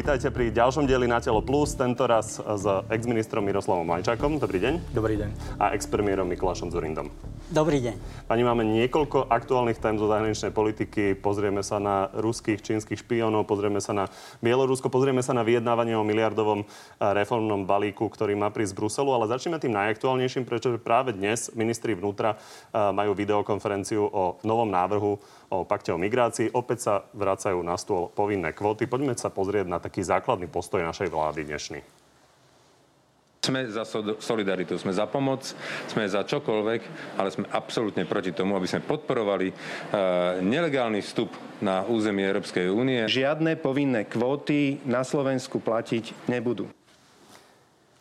Vítajte pri ďalšom dieli Na telo plus, tento raz s ex-ministrom Miroslavom Majčákom. Dobrý deň. Dobrý deň. A ex-premiérom Mikulášom Zurindom. Dobrý deň. Pani, máme niekoľko aktuálnych tém zo zahraničnej politiky. Pozrieme sa na ruských, čínskych špionov, pozrieme sa na Bielorusko, pozrieme sa na vyjednávanie o miliardovom reformnom balíku, ktorý má prísť z Bruselu. Ale začneme tým najaktuálnejším, pretože práve dnes ministri vnútra majú videokonferenciu o novom návrhu o pakte o migrácii. Opäť sa vracajú na stôl povinné kvóty. Poďme sa pozrieť na taký základný postoj našej vlády dnešný. Sme za solidaritu, sme za pomoc, sme za čokoľvek, ale sme absolútne proti tomu, aby sme podporovali uh, nelegálny vstup na územie Európskej únie. Žiadne povinné kvóty na Slovensku platiť nebudú.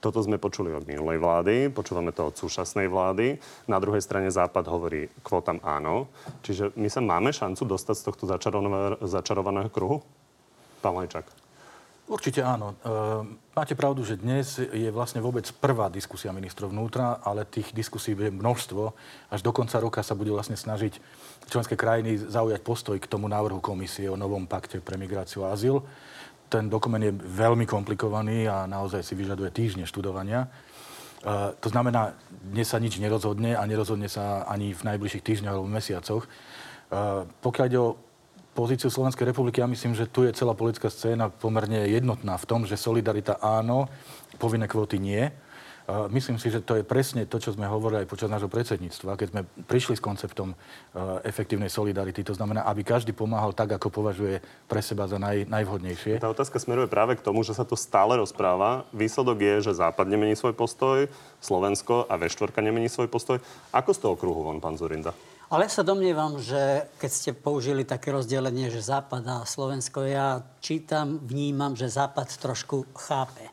Toto sme počuli od minulej vlády, počúvame to od súčasnej vlády. Na druhej strane Západ hovorí kvótam áno. Čiže my sa máme šancu dostať z tohto začarovaného, začarovaného kruhu? Pán Lajčák. Určite áno. E, máte pravdu, že dnes je vlastne vôbec prvá diskusia ministrov vnútra, ale tých diskusí je množstvo. Až do konca roka sa bude vlastne snažiť členské krajiny zaujať postoj k tomu návrhu komisie o novom pakte pre migráciu a azyl ten dokument je veľmi komplikovaný a naozaj si vyžaduje týždne študovania. Uh, to znamená, dnes sa nič nerozhodne a nerozhodne sa ani v najbližších týždňoch alebo mesiacoch. Uh, pokiaľ ide o pozíciu Slovenskej republiky, ja myslím, že tu je celá politická scéna pomerne jednotná v tom, že solidarita áno, povinné kvóty nie. Myslím si, že to je presne to, čo sme hovorili aj počas nášho predsedníctva, keď sme prišli s konceptom efektívnej solidarity. To znamená, aby každý pomáhal tak, ako považuje pre seba za naj, najvhodnejšie. Tá otázka smeruje práve k tomu, že sa to stále rozpráva. Výsledok je, že Západ nemení svoj postoj, Slovensko a V4 nemení svoj postoj. Ako z toho kruhu von, pán Zurinda? Ale ja sa domnievam, že keď ste použili také rozdelenie, že Západ a Slovensko, ja čítam, vnímam, že Západ trošku chápe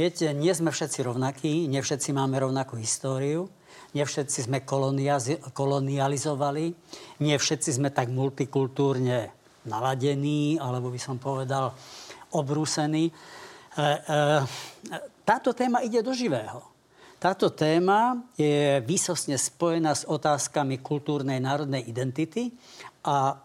Viete, nie sme všetci rovnakí, nie všetci máme rovnakú históriu, nie všetci sme kolonializovali, nie všetci sme tak multikultúrne naladení, alebo by som povedal obrúsení. E, e, táto téma ide do živého. Táto téma je výsostne spojená s otázkami kultúrnej národnej identity a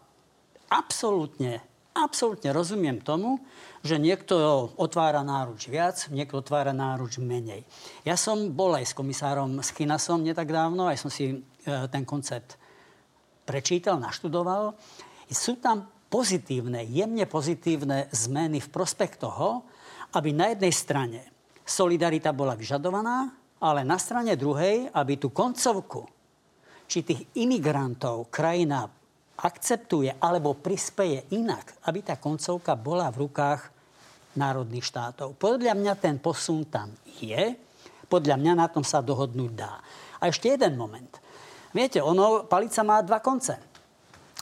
absolútne, absolútne rozumiem tomu, že niekto otvára náruč viac, niekto otvára náruč menej. Ja som bol aj s komisárom Schinasom netak dávno, aj som si e, ten koncept prečítal, naštudoval. Sú tam pozitívne, jemne pozitívne zmeny v prospech toho, aby na jednej strane solidarita bola vyžadovaná, ale na strane druhej, aby tú koncovku, či tých imigrantov krajina akceptuje alebo prispeje inak, aby tá koncovka bola v rukách národných štátov. Podľa mňa ten posun tam je. Podľa mňa na tom sa dohodnúť dá. A ešte jeden moment. Viete, ono, palica má dva konce.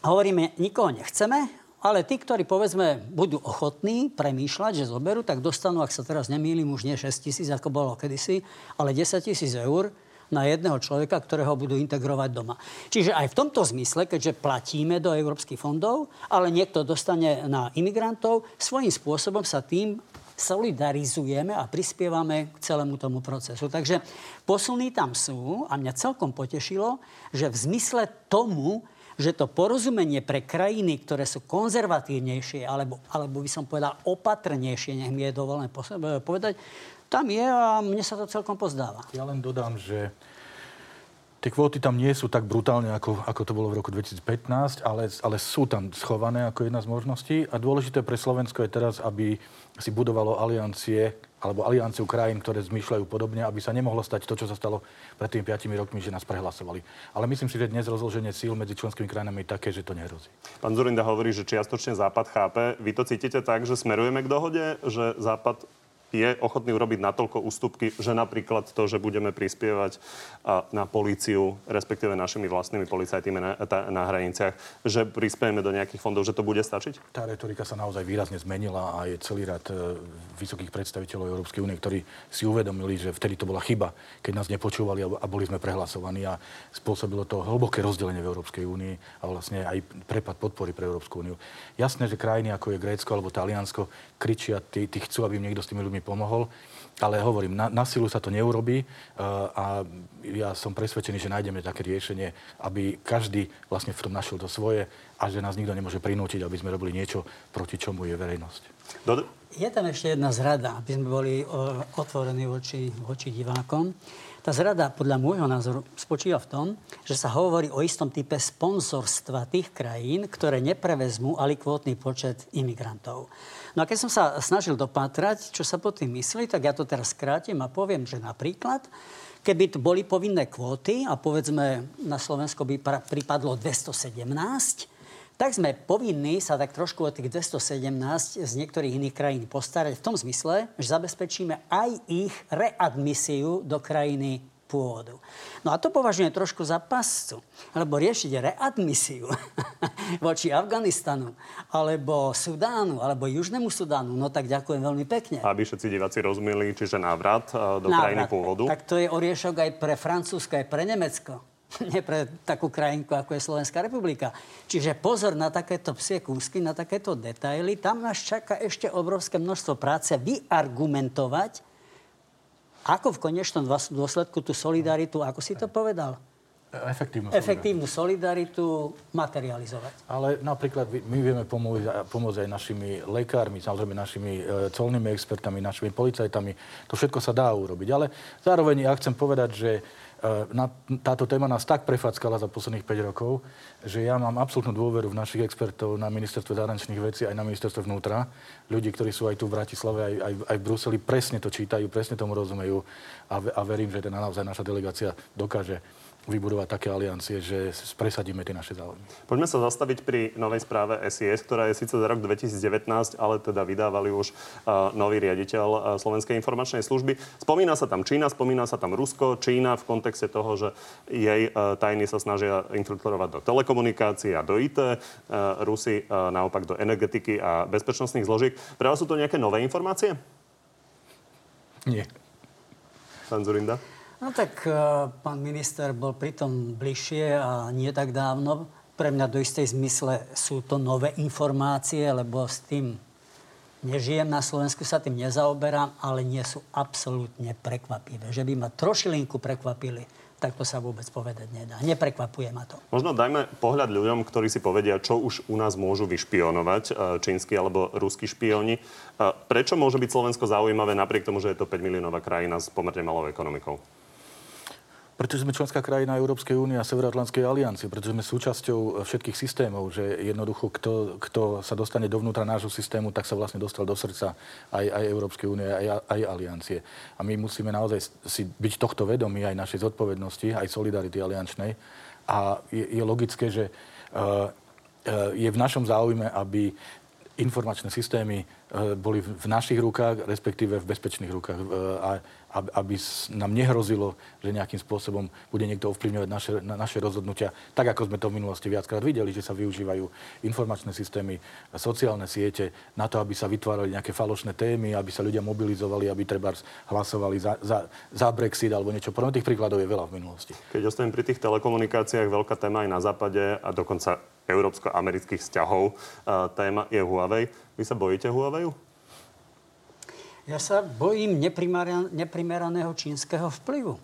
Hovoríme, nikoho nechceme, ale tí, ktorí povedzme budú ochotní premýšľať, že zoberú, tak dostanú, ak sa teraz nemýlim, už nie 6 tisíc, ako bolo kedysi, ale 10 tisíc eur na jedného človeka, ktorého budú integrovať doma. Čiže aj v tomto zmysle, keďže platíme do európskych fondov, ale niekto dostane na imigrantov, svojím spôsobom sa tým solidarizujeme a prispievame k celému tomu procesu. Takže posuny tam sú a mňa celkom potešilo, že v zmysle tomu, že to porozumenie pre krajiny, ktoré sú konzervatívnejšie, alebo, alebo by som povedal opatrnejšie, nech mi je dovolené povedať, tam je a mne sa to celkom pozdáva. Ja len dodám, že tie kvóty tam nie sú tak brutálne, ako, ako to bolo v roku 2015, ale, ale sú tam schované ako jedna z možností. A dôležité pre Slovensko je teraz, aby si budovalo aliancie alebo alianciu krajín, ktoré zmýšľajú podobne, aby sa nemohlo stať to, čo sa stalo pred tými 5 rokmi, že nás prehlasovali. Ale myslím si, že dnes rozloženie síl medzi členskými krajinami je také, že to nehrozí. Pán Zurinda hovorí, že čiastočne Západ chápe. Vy to cítite tak, že smerujeme k dohode, že Západ je ochotný urobiť natoľko ústupky, že napríklad to, že budeme prispievať na políciu, respektíve našimi vlastnými policajtými na, na hraniciach, že prispiejeme do nejakých fondov, že to bude stačiť? Tá retorika sa naozaj výrazne zmenila a je celý rad e, vysokých predstaviteľov Európskej únie, ktorí si uvedomili, že vtedy to bola chyba, keď nás nepočúvali a boli sme prehlasovaní a spôsobilo to hlboké rozdelenie v Európskej únii a vlastne aj prepad podpory pre Európsku úniu. Jasné, že krajiny ako je Grécko alebo Taliansko kričia, tí, tí chcú, aby im niekto s tými ľuďmi pomohol. Ale hovorím, na, na silu sa to neurobí uh, a ja som presvedčený, že nájdeme také riešenie, aby každý vlastne v tom našiel to svoje a že nás nikto nemôže prinútiť, aby sme robili niečo, proti čomu je verejnosť. Je tam ešte jedna zrada, aby sme boli otvorení voči, voči divákom. Tá zrada podľa môjho názoru spočíva v tom, že sa hovorí o istom type sponzorstva tých krajín, ktoré neprevezmú alikvótny počet imigrantov. No a keď som sa snažil dopátrať, čo sa pod tým myslí, tak ja to teraz skrátim a poviem, že napríklad Keby boli povinné kvóty a povedzme na Slovensko by pripadlo 217, tak sme povinní sa tak trošku o tých 217 z niektorých iných krajín postarať v tom zmysle, že zabezpečíme aj ich readmisiu do krajiny pôvodu. No a to považujem trošku za pascu, lebo riešiť readmisiu voči Afganistanu, alebo Sudánu, alebo Južnému Sudánu, no tak ďakujem veľmi pekne. Aby všetci diváci rozumeli, čiže návrat e, do návrat. krajiny pôvodu. Tak to je oriešok aj pre Francúzsko, aj pre Nemecko. Nie pre takú krajinku, ako je Slovenská republika. Čiže pozor na takéto psie kúsky, na takéto detaily. Tam nás čaká ešte obrovské množstvo práce vyargumentovať, ako v konečnom dôsledku tú solidaritu, ako si to povedal? Efektívnu solidaritu. Efektívnu solidaritu materializovať. Ale napríklad my vieme pomôcť, pomôcť aj našimi lekármi, samozrejme našimi e, colnými expertami, našimi policajtami. To všetko sa dá urobiť. Ale zároveň ja chcem povedať, že na, táto téma nás tak prefackala za posledných 5 rokov, že ja mám absolútnu dôveru v našich expertov na ministerstve zahraničných vecí aj na ministerstve vnútra. Ľudí, ktorí sú aj tu v Bratislave, aj, aj, aj v Bruseli, presne to čítajú, presne tomu rozumejú a, a verím, že teda naozaj naša delegácia dokáže vybudovať také aliancie, že presadíme tie naše záujmy. Poďme sa zastaviť pri novej správe SIS, ktorá je síce za rok 2019, ale teda vydávali už uh, nový riaditeľ uh, Slovenskej informačnej služby. Spomína sa tam Čína, spomína sa tam Rusko. Čína v kontexte toho, že jej uh, tajny sa snažia infiltrovať do telekomunikácií a do IT, uh, Rusi uh, naopak do energetiky a bezpečnostných zložiek. Pre vás sú to nejaké nové informácie? Nie. Pán Zurinda? No tak uh, pán minister bol pritom bližšie a nie tak dávno. Pre mňa do istej zmysle sú to nové informácie, lebo s tým nežijem na Slovensku, sa tým nezaoberám, ale nie sú absolútne prekvapivé. Že by ma trošilinku prekvapili, tak to sa vôbec povedať nedá. Neprekvapuje ma to. Možno dajme pohľad ľuďom, ktorí si povedia, čo už u nás môžu vyšpionovať e, čínsky alebo ruskí špioni. E, prečo môže byť Slovensko zaujímavé napriek tomu, že je to 5 miliónová krajina s pomerne malou ekonomikou? Pretože sme členská krajina Európskej únie a Severoatlantskej aliancie, pretože sme súčasťou všetkých systémov, že jednoducho, kto, kto sa dostane dovnútra nášho systému, tak sa vlastne dostal do srdca aj, aj Európskej únie, aj, aj aliancie. A my musíme naozaj si byť tohto vedomí aj našej zodpovednosti, aj solidarity aliančnej. A je, je logické, že uh, je v našom záujme, aby informačné systémy boli v našich rukách, respektíve v bezpečných rukách. A aby nám nehrozilo, že nejakým spôsobom bude niekto ovplyvňovať naše, na naše rozhodnutia, tak ako sme to v minulosti viackrát videli, že sa využívajú informačné systémy, sociálne siete na to, aby sa vytvárali nejaké falošné témy, aby sa ľudia mobilizovali, aby treba hlasovali za, za, za Brexit alebo niečo podobné. Tých príkladov je veľa v minulosti. Keď ostanem pri tých telekomunikáciách, veľká téma aj na západe a dokonca európsko-amerických vzťahov. Téma je Huawei. Vy sa bojíte Huawei? Ja sa bojím neprimeraného čínskeho vplyvu.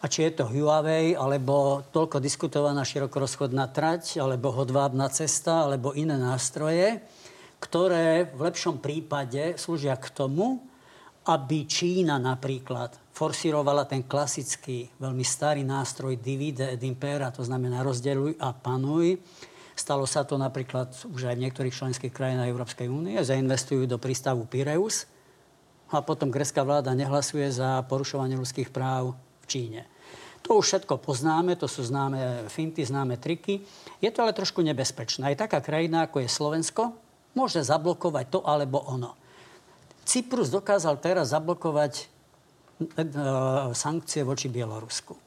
A či je to Huawei, alebo toľko diskutovaná širokorozchodná trať, alebo hodvábna cesta, alebo iné nástroje, ktoré v lepšom prípade slúžia k tomu, aby Čína napríklad forsírovala ten klasický, veľmi starý nástroj divide et impera, to znamená rozdeľuj a panuj. Stalo sa to napríklad už aj v niektorých členských krajinách Európskej únie. Zainvestujú do prístavu Pireus, a potom grecká vláda nehlasuje za porušovanie ľudských práv v Číne. To už všetko poznáme, to sú známe finty, známe triky. Je to ale trošku nebezpečné. Aj taká krajina, ako je Slovensko, môže zablokovať to alebo ono. Cyprus dokázal teraz zablokovať e, sankcie voči Bielorusku. E,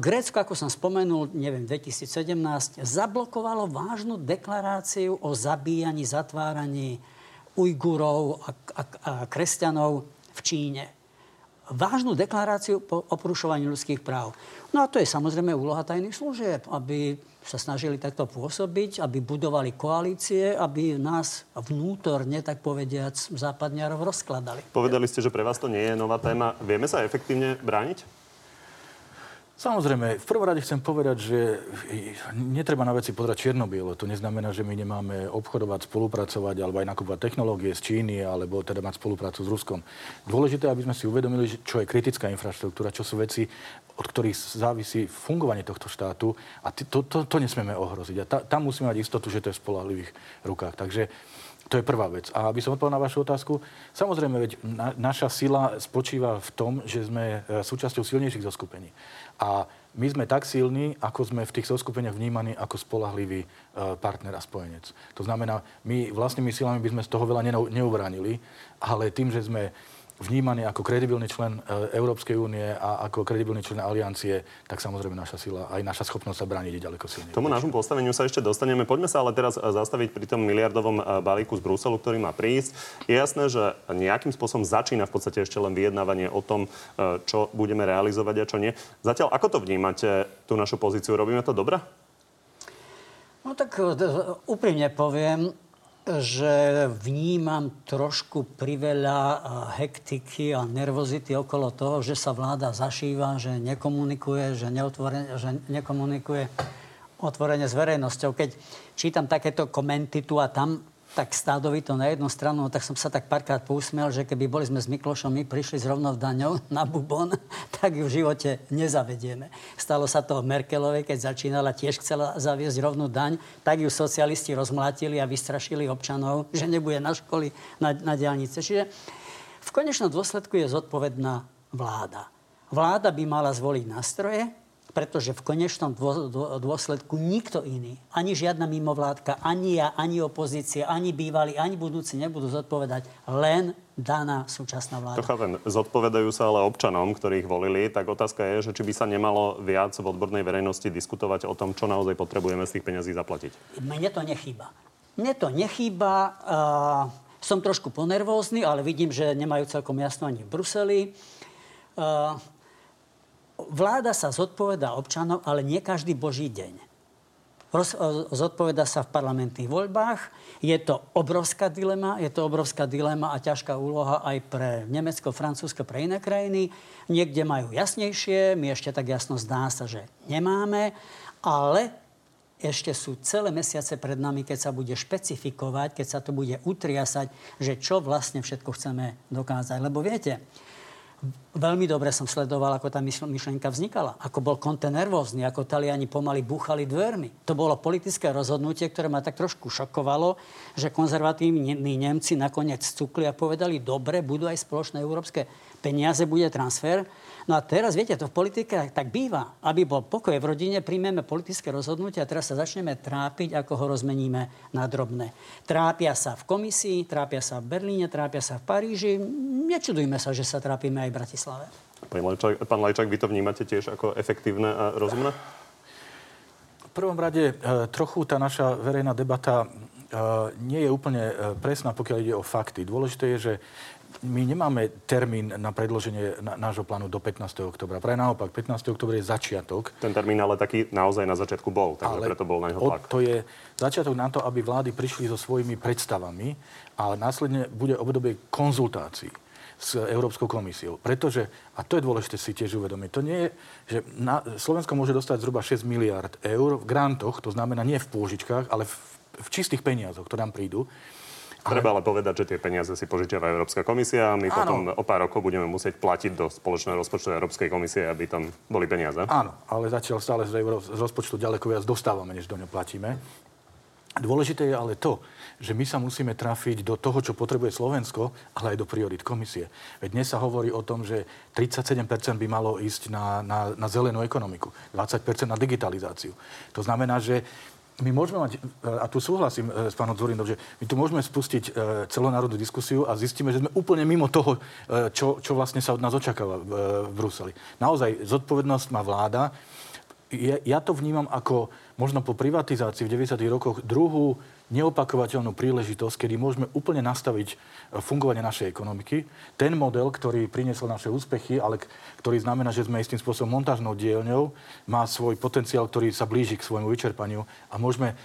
Grécko, ako som spomenul, neviem, 2017, zablokovalo vážnu deklaráciu o zabíjaní, zatváraní Ujgurov a, a, a kresťanov v Číne. Vážnu deklaráciu o porušovaní ľudských práv. No a to je samozrejme úloha tajných služieb, aby sa snažili takto pôsobiť, aby budovali koalície, aby nás vnútorne, tak povediac, západňarov rozkladali. Povedali ste, že pre vás to nie je nová téma. Vieme sa efektívne brániť? Samozrejme, v prvom rade chcem povedať, že netreba na veci podrať čierno To neznamená, že my nemáme obchodovať, spolupracovať alebo aj nakúpať technológie z Číny alebo teda mať spoluprácu s Ruskom. Dôležité, aby sme si uvedomili, čo je kritická infraštruktúra, čo sú veci, od ktorých závisí fungovanie tohto štátu a to, to, to nesmieme ohroziť. A ta, tam musíme mať istotu, že to je v spolahlivých rukách. Takže to je prvá vec. A aby som odpovedal na vašu otázku, samozrejme, veď na, naša sila spočíva v tom, že sme e, súčasťou silnejších zoskupení. A my sme tak silní, ako sme v tých zoskupeniach vnímaní ako spolahlivý e, partner a spojenec. To znamená, my vlastnými silami by sme z toho veľa neubránili, ale tým, že sme vnímaný ako kredibilný člen e, Európskej únie a ako kredibilný člen aliancie, tak samozrejme naša sila, aj naša schopnosť sa brániť je ďaleko silnejšia. Tomu nášmu postaveniu sa ešte dostaneme. Poďme sa ale teraz e, zastaviť pri tom miliardovom e, balíku z Bruselu, ktorý má prísť. Je jasné, že nejakým spôsobom začína v podstate ešte len vyjednávanie o tom, čo budeme realizovať a čo nie. Zatiaľ, ako to vnímate, tú našu pozíciu? Robíme to dobre? No tak úprimne poviem, že vnímam trošku priveľa hektiky a nervozity okolo toho, že sa vláda zašíva, že nekomunikuje, že, že nekomunikuje otvorene s verejnosťou. Keď čítam takéto komenty tu a tam, tak stádovito na jednu stranu, tak som sa tak párkrát pousmiel, že keby boli sme s Miklošom, my prišli s rovnou daňou na bubon, tak ju v živote nezavedieme. Stalo sa to Merkelovej, keď začínala, tiež chcela zaviesť rovnú daň, tak ju socialisti rozmlátili a vystrašili občanov, že nebude na školy, na, na diálnice. Čiže v konečnom dôsledku je zodpovedná vláda. Vláda by mala zvoliť nástroje, pretože v konečnom dôsledku nikto iný, ani žiadna mimovládka, ani ja, ani opozícia, ani bývalí, ani budúci nebudú zodpovedať len daná súčasná vláda. To chápem. Zodpovedajú sa ale občanom, ktorých volili. Tak otázka je, že či by sa nemalo viac v odbornej verejnosti diskutovať o tom, čo naozaj potrebujeme z tých peňazí zaplatiť. Mne to nechýba. Mne to nechýba. Uh, som trošku ponervózny, ale vidím, že nemajú celkom jasno ani v Bruseli. Uh, vláda sa zodpoveda občanom, ale nie každý boží deň. Roz, zodpoveda sa v parlamentných voľbách. Je to obrovská dilema, je to obrovská dilema a ťažká úloha aj pre Nemecko, Francúzsko, pre iné krajiny. Niekde majú jasnejšie, my ešte tak jasno zdá sa, že nemáme, ale ešte sú celé mesiace pred nami, keď sa bude špecifikovať, keď sa to bude utriasať, že čo vlastne všetko chceme dokázať. Lebo viete, Veľmi dobre som sledoval, ako tá myšlienka vznikala. Ako bol Conte nervózny, ako Taliani pomaly búchali dvermi. To bolo politické rozhodnutie, ktoré ma tak trošku šokovalo, že konzervatívni Nemci nakoniec cukli a povedali, dobre, budú aj spoločné európske peniaze, bude transfer. No a teraz, viete, to v politike tak býva. Aby bol pokoj v rodine, príjmeme politické rozhodnutia a teraz sa začneme trápiť, ako ho rozmeníme na drobné. Trápia sa v komisii, trápia sa v Berlíne, trápia sa v Paríži. Nečudujme sa, že sa trápime aj v Bratislave. Pán Lajčák, pán Lajčák, vy to vnímate tiež ako efektívne a rozumné? V prvom rade e, trochu tá naša verejná debata nie je úplne e, presná, pokiaľ ide o fakty. Dôležité je, že my nemáme termín na predloženie nášho plánu do 15. oktobra. Práve naopak, 15. oktober je začiatok. Ten termín ale taký naozaj na začiatku bol, takže ale preto bol na jeho tlak. To je začiatok na to, aby vlády prišli so svojimi predstavami a následne bude obdobie konzultácií s Európskou komisiou. Pretože, a to je dôležité si tiež uvedomiť, to nie je, že na, Slovensko môže dostať zhruba 6 miliard eur v grantoch, to znamená nie v pôžičkách, ale v, v čistých peniazoch, ktoré nám prídu. Treba ale povedať, že tie peniaze si požičiava Európska komisia a my Áno. potom o pár rokov budeme musieť platiť do spoločného rozpočtu Európskej komisie, aby tam boli peniaze. Áno, ale zatiaľ stále z, rozpočtu ďaleko viac dostávame, než do ňo platíme. Dôležité je ale to, že my sa musíme trafiť do toho, čo potrebuje Slovensko, ale aj do priorit komisie. Veď dnes sa hovorí o tom, že 37% by malo ísť na, na, na zelenú ekonomiku, 20% na digitalizáciu. To znamená, že my môžeme mať, a tu súhlasím e, s pánom Zorindom, že my tu môžeme spustiť e, celonárodnú diskusiu a zistíme, že sme úplne mimo toho, e, čo, čo vlastne sa od nás očakáva v Bruseli. Naozaj, zodpovednosť má vláda. Ja to vnímam ako možno po privatizácii v 90. rokoch druhú neopakovateľnú príležitosť, kedy môžeme úplne nastaviť e, fungovanie našej ekonomiky. Ten model, ktorý priniesol naše úspechy, ale ktorý znamená, že sme istým spôsobom montážnou dielňou, má svoj potenciál, ktorý sa blíži k svojmu vyčerpaniu a môžeme e,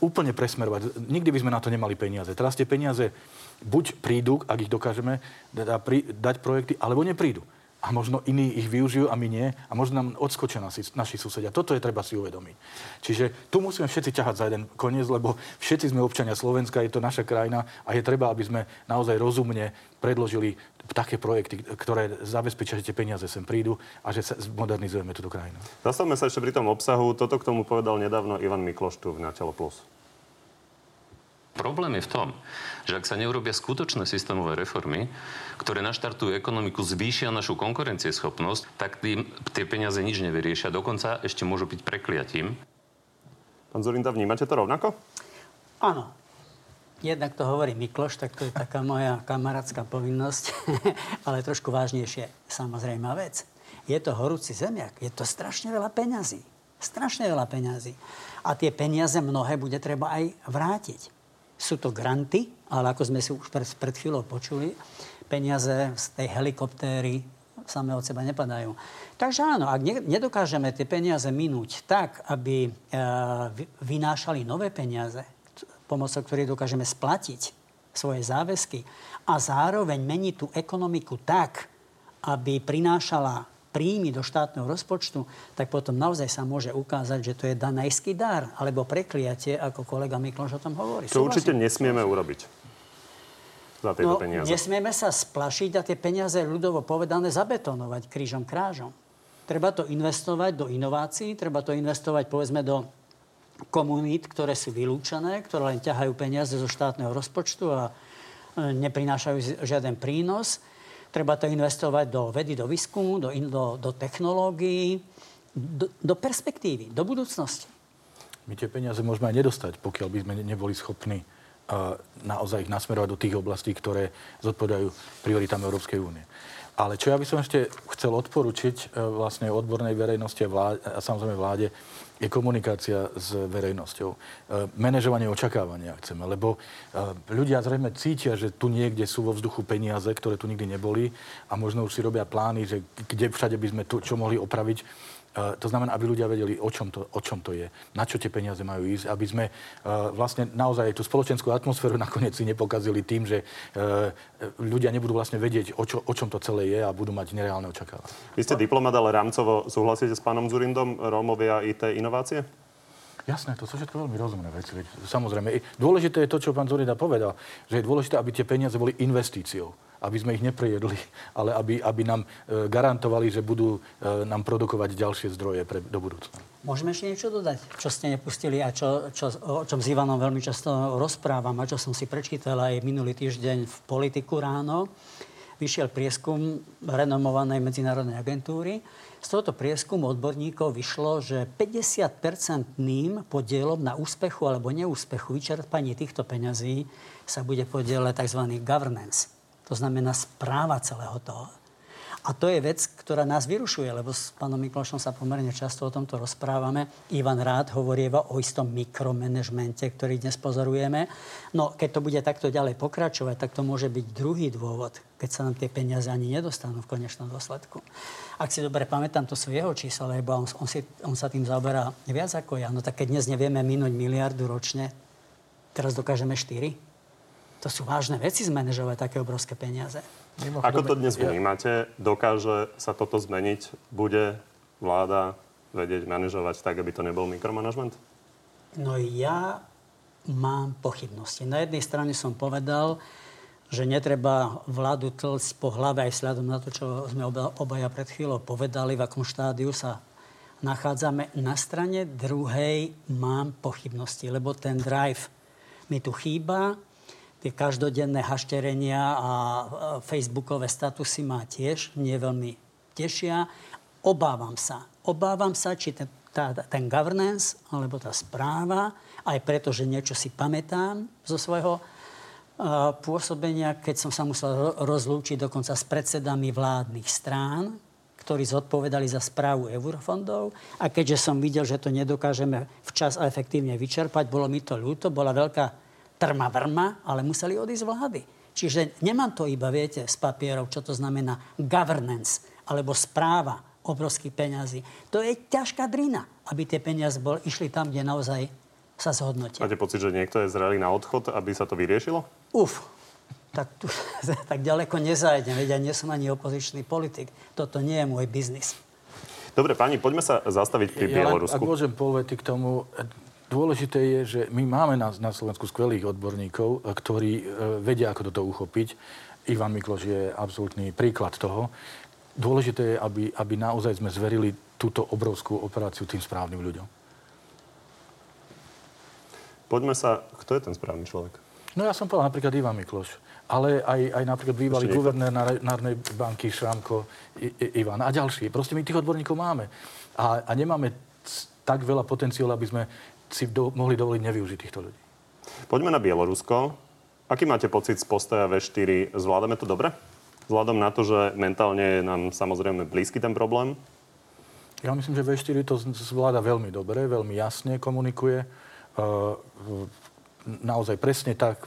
úplne presmerovať. Nikdy by sme na to nemali peniaze. Teraz tie peniaze buď prídu, ak ich dokážeme dať projekty, alebo neprídu. A možno iní ich využijú a my nie a možno nám odskočia nasi, naši susedia. Toto je treba si uvedomiť. Čiže tu musíme všetci ťahať za jeden koniec, lebo všetci sme občania Slovenska, je to naša krajina a je treba, aby sme naozaj rozumne predložili také projekty, ktoré zabezpečia, že tie peniaze sem prídu a že sa modernizujeme túto krajinu. Zastavme sa ešte pri tom obsahu. Toto k tomu povedal nedávno Ivan Mikloš tu v Natelo Plus. Problém je v tom, že ak sa neurobia skutočné systémové reformy, ktoré naštartujú ekonomiku, zvýšia našu konkurencieschopnosť, tak tým, tie peniaze nič nevyriešia. Dokonca ešte môžu byť prekliatím. Pán Zorinda, vnímate to rovnako? Áno. Jednak to hovorí Mikloš, tak to je taká moja kamarátska povinnosť, ale trošku vážnejšie samozrejme vec. Je to horúci zemiak, je to strašne veľa peňazí. Strašne veľa peňazí. A tie peniaze mnohé bude treba aj vrátiť. Sú to granty, ale ako sme si už pred, pred chvíľou počuli, peniaze z tej helikoptéry samé od seba nepadajú. Takže áno, ak nedokážeme tie peniaze minúť tak, aby e, vynášali nové peniaze, pomocou ktorých dokážeme splatiť svoje záväzky a zároveň meniť tú ekonomiku tak, aby prinášala príjmy do štátneho rozpočtu, tak potom naozaj sa môže ukázať, že to je danajský dar alebo prekliatie, ako kolega Mikloš o tom hovorí. Čo určite nesmieme urobiť za tieto no, peniaze. Nesmieme sa splašiť a tie peniaze ľudovo povedané zabetonovať krížom krážom. Treba to investovať do inovácií, treba to investovať povedzme do komunít, ktoré sú vylúčené, ktoré len ťahajú peniaze zo štátneho rozpočtu a e, neprinášajú žiaden prínos. Treba to investovať do vedy, do výskumu, do, do, do technológií, do, do perspektívy, do budúcnosti. My tie peniaze môžeme aj nedostať, pokiaľ by sme neboli schopní uh, naozaj ich nasmerovať do tých oblastí, ktoré zodpovedajú prioritám Európskej únie. Ale čo ja by som ešte chcel odporučiť uh, vlastne odbornej verejnosti a, vláde, a samozrejme vláde, je komunikácia s verejnosťou. E, manažovanie očakávania chceme, lebo e, ľudia zrejme cítia, že tu niekde sú vo vzduchu peniaze, ktoré tu nikdy neboli a možno už si robia plány, že kde všade by sme tu čo mohli opraviť to znamená, aby ľudia vedeli, o čom, to, o čom to je, na čo tie peniaze majú ísť, aby sme vlastne naozaj tú spoločenskú atmosféru nakoniec si nepokazili tým, že ľudia nebudú vlastne vedieť, o, čo, o čom to celé je a budú mať nereálne očakávania. Vy ste diplomat, ale rámcovo súhlasíte s pánom Zurindom, Rómovia IT inovácie? Jasné, to sú všetko veľmi rozumné veci. Samozrejme, dôležité je to, čo pán Zorinda povedal, že je dôležité, aby tie peniaze boli investíciou aby sme ich neprejedli, ale aby, aby nám e, garantovali, že budú e, nám produkovať ďalšie zdroje pre, do budúcna. Môžeme ešte niečo dodať, čo ste nepustili a čo, čo, o čom s Ivanom veľmi často rozprávam a čo som si prečítal aj minulý týždeň v Politiku ráno. Vyšiel prieskum renomovanej medzinárodnej agentúry. Z tohoto prieskumu odborníkov vyšlo, že 50-percentným podielom na úspechu alebo neúspechu vyčerpaní týchto peňazí sa bude podielať tzv. governance to znamená správa celého toho. A to je vec, ktorá nás vyrušuje, lebo s pánom Miklošom sa pomerne často o tomto rozprávame. Ivan Rád hovorieva o istom mikromanagemente, ktorý dnes pozorujeme. No, keď to bude takto ďalej pokračovať, tak to môže byť druhý dôvod, keď sa nám tie peniaze ani nedostanú v konečnom dôsledku. Ak si dobre pamätám, to sú jeho čísla, lebo on, on, si, on sa tým zaoberá viac ako ja. No tak keď dnes nevieme minúť miliardu ročne, teraz dokážeme 4 to sú vážne veci zmanéžovať také obrovské peniaze. Ako to dnes vnímate? Dokáže sa toto zmeniť? Bude vláda vedieť manažovať tak, aby to nebol mikromanagement? No ja mám pochybnosti. Na jednej strane som povedal, že netreba vládu tlcť po hlave aj vzhľadom na to, čo sme obaja pred chvíľou povedali, v akom štádiu sa nachádzame. Na strane druhej mám pochybnosti, lebo ten drive mi tu chýba tie každodenné hašterenia a facebookové statusy ma tiež nie veľmi tešia. Obávam sa. Obávam sa, či ten, tá, ten governance, alebo tá správa, aj preto, že niečo si pamätám zo svojho uh, pôsobenia, keď som sa musel rozlúčiť dokonca s predsedami vládnych strán, ktorí zodpovedali za správu eurofondov. A keďže som videl, že to nedokážeme včas a efektívne vyčerpať, bolo mi to ľúto, bola veľká trma vrma, ale museli odísť vlády. Čiže nemám to iba, viete, z papierov, čo to znamená governance alebo správa obrovských peňazí. To je ťažká drina, aby tie peniaze bol, išli tam, kde naozaj sa zhodnotia. Máte pocit, že niekto je zrelý na odchod, aby sa to vyriešilo? Uf. tak, tu, tak ďaleko nezajdem, veď ja nie som ani opozičný politik. Toto nie je môj biznis. Dobre, pani, poďme sa zastaviť pri ja Bielorusku. Ak môžem povety k tomu, dôležité je, že my máme na, na Slovensku skvelých odborníkov, ktorí e, vedia, ako toto uchopiť. Ivan Mikloš je absolútny príklad toho. Dôležité je, aby, aby naozaj sme zverili túto obrovskú operáciu tým správnym ľuďom. Poďme sa... Kto je ten správny človek? No ja som povedal napríklad Ivan Mikloš ale aj, aj napríklad bývalý guvernér Národnej banky Šrámko Ivan a ďalší. Proste my tých odborníkov máme. A, a nemáme tak veľa potenciálu, aby sme si do, mohli dovoliť nevyužiť týchto ľudí. Poďme na Bielorusko. Aký máte pocit z postoja V4? Zvládame to dobre? Vzhľadom na to, že mentálne je nám samozrejme blízky ten problém? Ja myslím, že V4 to zvláda veľmi dobre, veľmi jasne komunikuje. Uh, naozaj presne tak,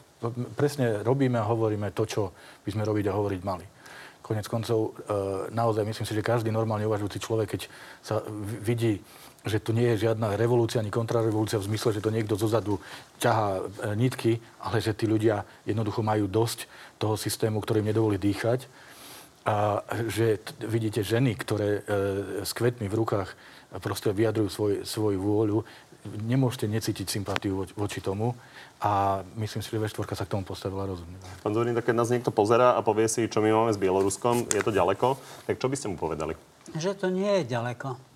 presne robíme a hovoríme to, čo by sme robiť a hovoriť mali. Konec koncov, e, naozaj myslím si, že každý normálne uvažujúci človek, keď sa vidí, že tu nie je žiadna revolúcia ani kontrarevolúcia v zmysle, že to niekto zozadu ťahá e, nitky, ale že tí ľudia jednoducho majú dosť toho systému, ktorý im nedovolí dýchať. A že t- vidíte ženy, ktoré e, s kvetmi v rukách proste vyjadrujú svoj, svoju vôľu, nemôžete necítiť sympatiu voči tomu a myslím si, že V4 sa k tomu postavila rozumne. Pán Zorin, tak keď nás niekto pozera a povie si, čo my máme s Bieloruskom, je to ďaleko, tak čo by ste mu povedali? Že to nie je ďaleko.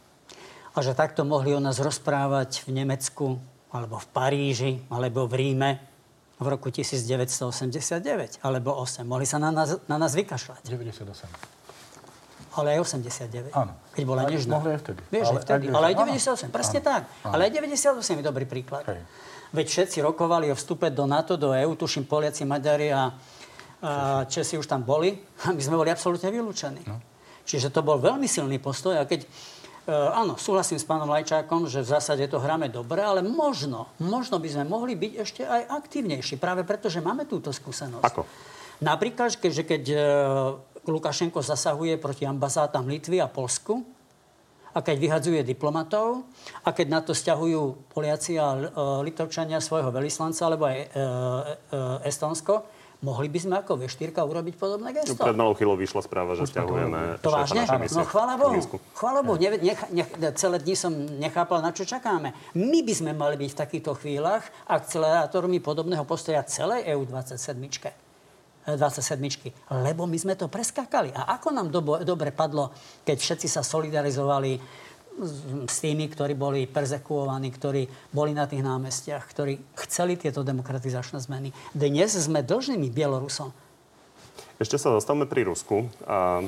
A že takto mohli o nás rozprávať v Nemecku, alebo v Paríži, alebo v Ríme v roku 1989, alebo 8. Mohli sa na nás, na nás vykašľať. 98. Ale aj 89. Áno. Keď bola nežná. Mohli aj vtedy. Vieš, ale, aj vtedy. ale aj 98. Presne áno. tak. Áno. Ale aj 98 je dobrý príklad. Hej. Veď všetci rokovali o vstupe do NATO, do EU, tuším Poliaci, Maďari a, a Česi už tam boli. A my sme boli absolútne vylúčení. No. Čiže to bol veľmi silný postoj. A keď áno, súhlasím s pánom Lajčákom, že v zásade to hráme dobre, ale možno, možno by sme mohli byť ešte aj aktívnejší, práve preto, že máme túto skúsenosť. Ako? Napríklad, keďže keď uh, Lukašenko zasahuje proti ambasádám Litvy a Polsku, a keď vyhadzuje diplomatov a keď na to stiahujú Poliaci a e, Litovčania svojho velislanca alebo aj e, e, Estonsko, mohli by sme ako V4 urobiť podobné gesto. Pred malou chvíľou vyšla správa, že stiahujeme To vážne? No chvála Bohu. Chvála Bohu. Ne, nech, nech, celé dni som nechápal, na čo čakáme. My by sme mali byť v takýchto chvíľach akcelerátormi podobného postoja celej EU27. 27. Lebo my sme to preskakali. A ako nám dobo, dobre padlo, keď všetci sa solidarizovali s tými, ktorí boli perzekuovaní, ktorí boli na tých námestiach, ktorí chceli tieto demokratizačné zmeny. Dnes sme dlžnými Bielorusom. Ešte sa zastavme pri Rusku. A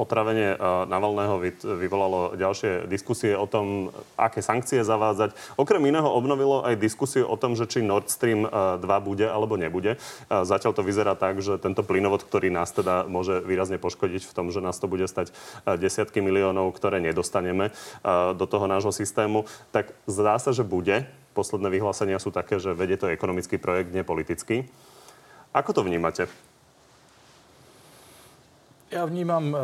Otravenie eh, Navalného vyvolalo ďalšie diskusie o tom, aké sankcie zavádzať. Okrem iného obnovilo aj diskusiu o tom, že či Nord Stream 2 eh, bude alebo nebude. Eh, zatiaľ to vyzerá tak, že tento plynovod, ktorý nás teda môže výrazne poškodiť v tom, že nás to bude stať desiatky miliónov, ktoré nedostaneme do toho nášho systému, tak zdá sa, že bude. Posledné vyhlásenia sú také, že vedie to ekonomický projekt, nepolitický. Ako to vnímate? Ja vnímam e, e,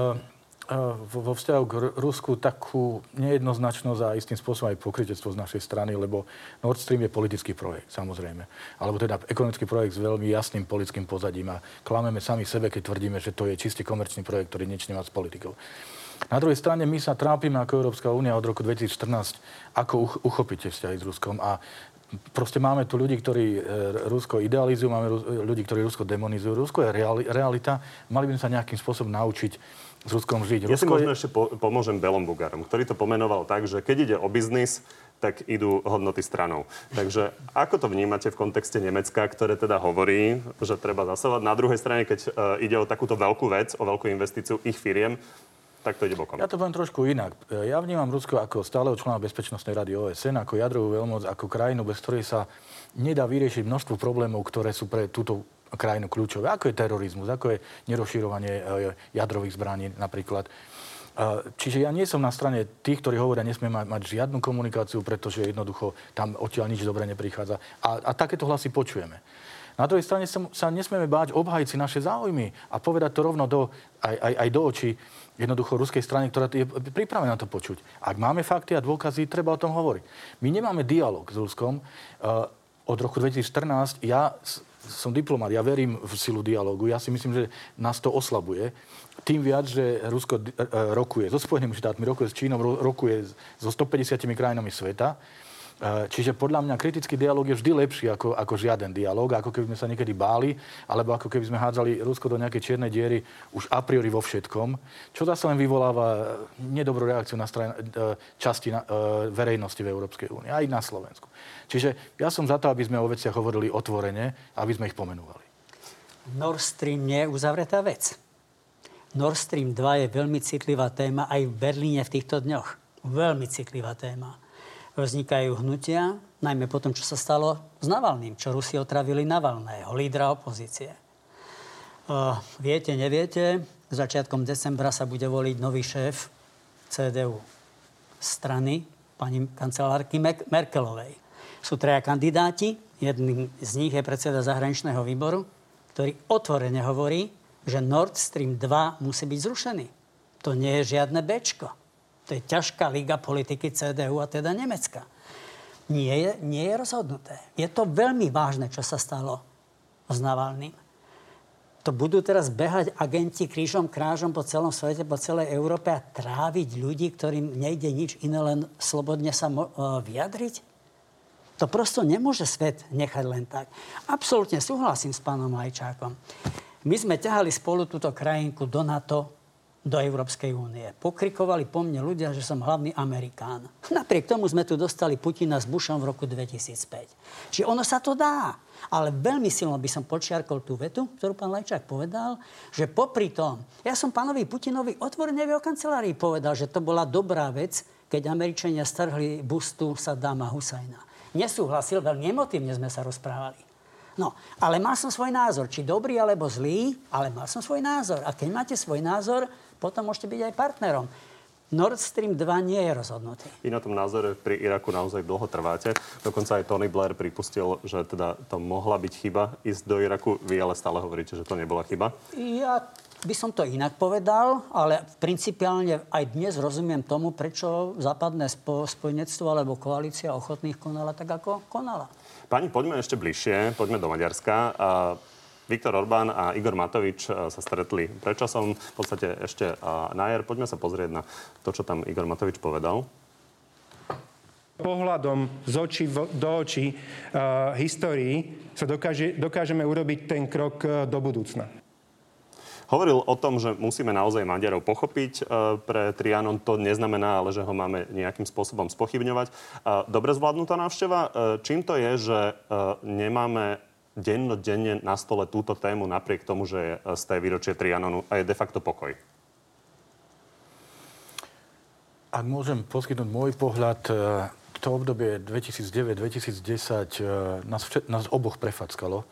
vo vzťahu k Rusku takú nejednoznačnosť a istým spôsobom aj pokrytectvo z našej strany, lebo Nord Stream je politický projekt, samozrejme. Alebo teda ekonomický projekt s veľmi jasným politickým pozadím a klameme sami sebe, keď tvrdíme, že to je čiste komerčný projekt, ktorý nič nemá s politikou. Na druhej strane my sa trápime ako Európska únia od roku 2014, ako uchopiť vzťahy s Ruskom a Proste máme tu ľudí, ktorí e, Rusko idealizujú, máme ľudí, ktorí Rusko demonizujú. Rusko je realita. Mali by sme sa nejakým spôsobom naučiť s Ruskom žiť. Ja Rusko si možno je... ešte po, pomôžem Belom Bugarom, ktorý to pomenoval tak, že keď ide o biznis, tak idú hodnoty stranou. Takže ako to vnímate v kontexte Nemecka, ktoré teda hovorí, že treba zasávať? Na druhej strane, keď uh, ide o takúto veľkú vec, o veľkú investíciu ich firiem, tak to ide bokom. Ja to poviem trošku inak. Ja vnímam Rusko ako stáleho člena Bezpečnostnej rady OSN, ako jadrovú veľmoc, ako krajinu, bez ktorej sa nedá vyriešiť množstvo problémov, ktoré sú pre túto krajinu kľúčové. Ako je terorizmus, ako je nerozširovanie e, jadrových zbraní napríklad. E, čiže ja nie som na strane tých, ktorí hovoria, nesmie mať, mať žiadnu komunikáciu, pretože jednoducho tam odtiaľ nič dobre neprichádza. A, a takéto hlasy počujeme. Na druhej strane sa, sa nesmieme báť obhajci naše záujmy a povedať to rovno do, aj, aj, aj do očí jednoducho ruskej strany, ktorá je pripravená to počuť. Ak máme fakty a dôkazy, treba o tom hovoriť. My nemáme dialog s Ruskom. Uh, od roku 2014 ja som diplomat, ja verím v silu dialogu. Ja si myslím, že nás to oslabuje. Tým viac, že Rusko rokuje so Spojenými štátmi, rokuje s Čínou, rokuje so 150 krajinami sveta. Eh, čiže podľa mňa kritický dialog je vždy lepší ako, ako žiaden dialog, ako keby sme sa niekedy báli, alebo ako keby sme hádzali Rusko do nejakej čiernej diery už a priori vo všetkom, čo zase len vyvoláva nedobrú reakciu na strane, eh, časti na, verejnosti v Európskej únii, aj na Slovensku. Čiže ja som za to, aby sme o veciach hovorili otvorene, aby sme ich pomenovali. Nord Stream nie je uzavretá vec. Nord Stream 2 je veľmi citlivá téma aj v Berlíne v týchto dňoch. Veľmi citlivá téma vznikajú hnutia, najmä po tom, čo sa stalo s Navalným, čo Rusi otravili Navalného, lídra opozície. Uh, viete, neviete, začiatkom decembra sa bude voliť nový šéf CDU strany pani kancelárky Merkelovej. Sú traja kandidáti, jedným z nich je predseda zahraničného výboru, ktorý otvorene hovorí, že Nord Stream 2 musí byť zrušený. To nie je žiadne bečko. To je ťažká liga politiky CDU a teda Nemecka. Nie je, nie je rozhodnuté. Je to veľmi vážne, čo sa stalo s Navalným. To budú teraz behať agenti krížom krážom po celom svete, po celej Európe a tráviť ľudí, ktorým nejde nič iné, len slobodne sa mo- e, vyjadriť? To prosto nemôže svet nechať len tak. Absolútne súhlasím s pánom Lajčákom. My sme ťahali spolu túto krajinku do NATO do Európskej únie. Pokrikovali po mne ľudia, že som hlavný Amerikán. Napriek tomu sme tu dostali Putina s Bushom v roku 2005. Čiže ono sa to dá. Ale veľmi silno by som počiarkol tú vetu, ktorú pán Lajčák povedal, že popri tom, ja som pánovi Putinovi otvorene v jeho kancelárii povedal, že to bola dobrá vec, keď Američania strhli bustu Saddama Husajna. Nesúhlasil, veľmi emotívne sme sa rozprávali. No, ale mal som svoj názor, či dobrý alebo zlý, ale mal som svoj názor. A keď máte svoj názor, potom môžete byť aj partnerom. Nord Stream 2 nie je rozhodnutý. Vy na tom názore pri Iraku naozaj dlho trváte. Dokonca aj Tony Blair pripustil, že teda to mohla byť chyba ísť do Iraku. Vy ale stále hovoríte, že to nebola chyba. Ja by som to inak povedal, ale principiálne aj dnes rozumiem tomu, prečo západné spojenectvo alebo koalícia ochotných konala tak, ako konala. Pani, poďme ešte bližšie, poďme do Maďarska. Viktor Orbán a Igor Matovič e, sa stretli predčasom, v podstate ešte na jar. Poďme sa pozrieť na to, čo tam Igor Matovič povedal pohľadom z očí do očí uh, histórii sa dokáže, dokážeme urobiť ten krok uh, do budúcna. Hovoril o tom, že musíme naozaj Maďarov pochopiť uh, pre Trianon. To neznamená, ale že ho máme nejakým spôsobom spochybňovať. Uh, dobre zvládnutá návšteva. Uh, čím to je, že nemáme dennodenne na stole túto tému napriek tomu, že z tej výročie Trianonu a je de facto pokoj? Ak môžem poskytnúť môj pohľad, e, to obdobie 2009-2010 e, nás, nás oboch prefackalo. E,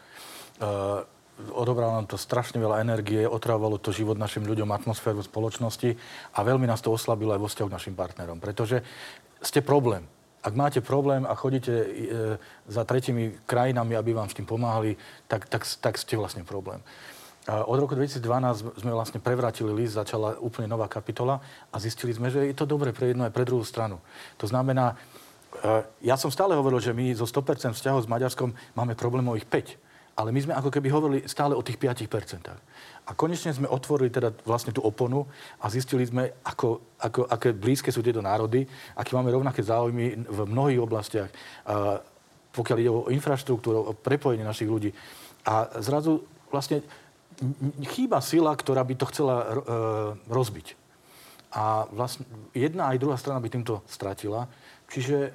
odobralo nám to strašne veľa energie, otravovalo to život našim ľuďom, atmosféru spoločnosti a veľmi nás to oslabilo aj vo vzťahu k našim partnerom. Pretože ste problém ak máte problém a chodíte e, za tretimi krajinami, aby vám s tým pomáhali, tak, tak, tak ste vlastne problém. Od roku 2012 sme vlastne prevrátili list, začala úplne nová kapitola a zistili sme, že je to dobre pre jednu aj pre druhú stranu. To znamená, e, ja som stále hovoril, že my zo 100% vzťahov s Maďarskom máme problémových 5. Ale my sme ako keby hovorili stále o tých 5%. A konečne sme otvorili teda vlastne tú oponu a zistili sme, ako, ako, aké blízke sú tieto národy, aký máme rovnaké záujmy v mnohých oblastiach, pokiaľ ide o infraštruktúru, o prepojenie našich ľudí. A zrazu vlastne chýba sila, ktorá by to chcela e, rozbiť. A vlastne jedna aj druhá strana by týmto stratila. Čiže e,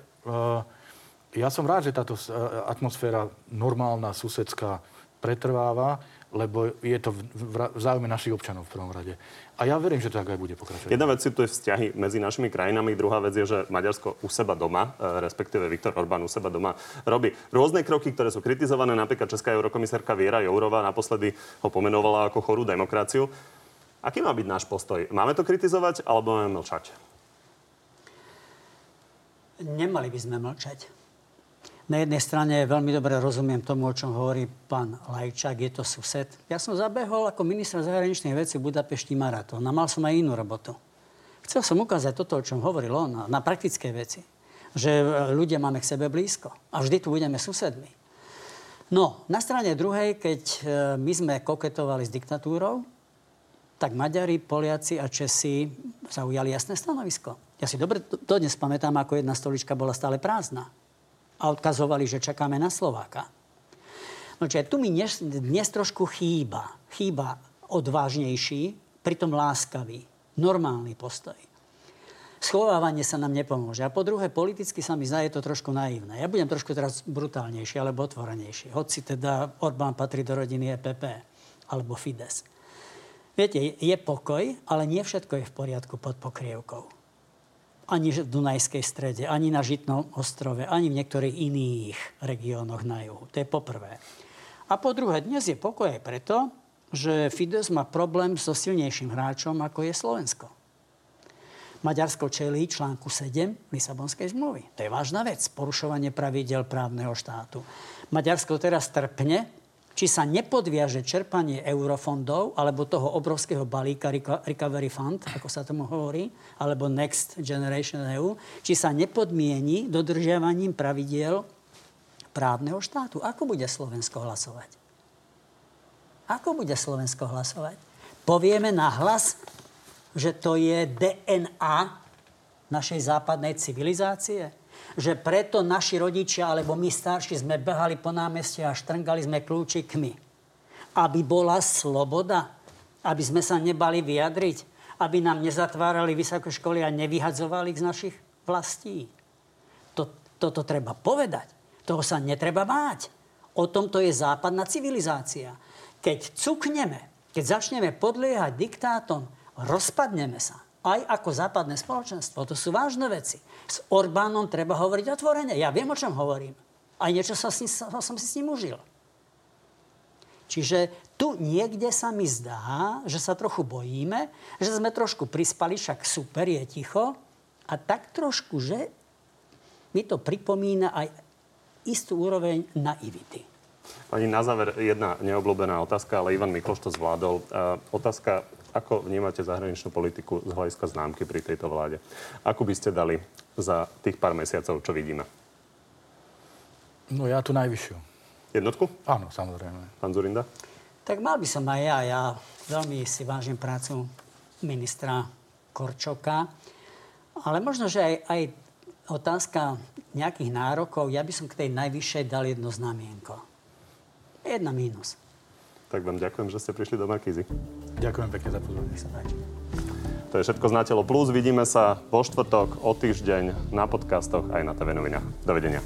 ja som rád, že táto e, atmosféra normálna, susedská pretrváva lebo je to v záujme našich občanov v prvom rade. A ja verím, že to tak aj bude pokračovať. Jedna vec sú to je vzťahy medzi našimi krajinami, druhá vec je, že Maďarsko u seba doma, e, respektíve Viktor Orbán u seba doma robí rôzne kroky, ktoré sú kritizované. Napríklad Česká eurokomisárka Viera Jourová naposledy ho pomenovala ako chorú demokraciu. Aký má byť náš postoj? Máme to kritizovať alebo máme mlčať? Nemali by sme mlčať. Na jednej strane veľmi dobre rozumiem tomu, o čom hovorí pán Lajčák, je to sused. Ja som zabehol ako minister zahraničných vecí v Budapešti maratón a mal som aj inú robotu. Chcel som ukázať toto, o čom hovoril on, na praktické veci. Že ľudia máme k sebe blízko a vždy tu budeme susedmi. No, na strane druhej, keď e, my sme koketovali s diktatúrou, tak Maďari, Poliaci a Česi zaujali jasné stanovisko. Ja si dobre dodnes pamätám, ako jedna stolička bola stále prázdna. A odkazovali, že čakáme na Slováka. No čiže tu mi dnes, dnes trošku chýba. Chýba odvážnejší, pritom láskavý, normálny postoj schovávanie sa nám nepomôže. A po druhé, politicky sa mi zdá, je to trošku naivné. Ja budem trošku teraz brutálnejší alebo otvorenejší. Hoci teda Orbán patrí do rodiny EPP alebo Fides. Viete, je pokoj, ale nie všetko je v poriadku pod pokrievkou. Ani v Dunajskej strede, ani na Žitnom ostrove, ani v niektorých iných regiónoch na juhu. To je poprvé. A po druhé, dnes je pokoj aj preto, že Fides má problém so silnejším hráčom, ako je Slovensko. Maďarsko čelí článku 7 Lisabonskej zmluvy. To je vážna vec, porušovanie pravidel právneho štátu. Maďarsko teraz trpne, či sa nepodviaže čerpanie eurofondov alebo toho obrovského balíka Recovery Fund, ako sa tomu hovorí, alebo Next Generation EU, či sa nepodmieni dodržiavaním pravidiel právneho štátu. Ako bude Slovensko hlasovať? Ako bude Slovensko hlasovať? Povieme na hlas, že to je DNA našej západnej civilizácie? Že preto naši rodičia alebo my starší sme behali po námestí a štrngali sme kľúčikmi. Aby bola sloboda? Aby sme sa nebali vyjadriť? Aby nám nezatvárali vysoké školy a nevyhadzovali z našich vlastí? To, toto treba povedať. Toho sa netreba báť. O tomto je západná civilizácia. Keď cukneme, keď začneme podliehať diktátom, rozpadneme sa. Aj ako západné spoločenstvo. To sú vážne veci. S Orbánom treba hovoriť otvorene. Ja viem, o čom hovorím. Aj niečo sa s som si s ním užil. Čiže tu niekde sa mi zdá, že sa trochu bojíme, že sme trošku prispali, však super, je ticho. A tak trošku, že mi to pripomína aj istú úroveň naivity. Pani, na záver jedna neobľúbená otázka, ale Ivan Mikloš to zvládol. Uh, otázka ako vnímate zahraničnú politiku z hľadiska známky pri tejto vláde? Ako by ste dali za tých pár mesiacov, čo vidíme? No ja tu najvyššiu. Jednotku? Áno, samozrejme. Pán Zurinda? Tak mal by som aj ja. Ja veľmi si vážim prácu ministra Korčoka. Ale možno, že aj, aj otázka nejakých nárokov, ja by som k tej najvyššej dal jedno znamienko. Jedna mínus. Tak vám ďakujem, že ste prišli do Markízy. Ďakujem pekne za pozornosť. To je všetko z Natelo Plus. Vidíme sa vo štvrtok o týždeň na podcastoch aj na TV novinách. Dovidenia.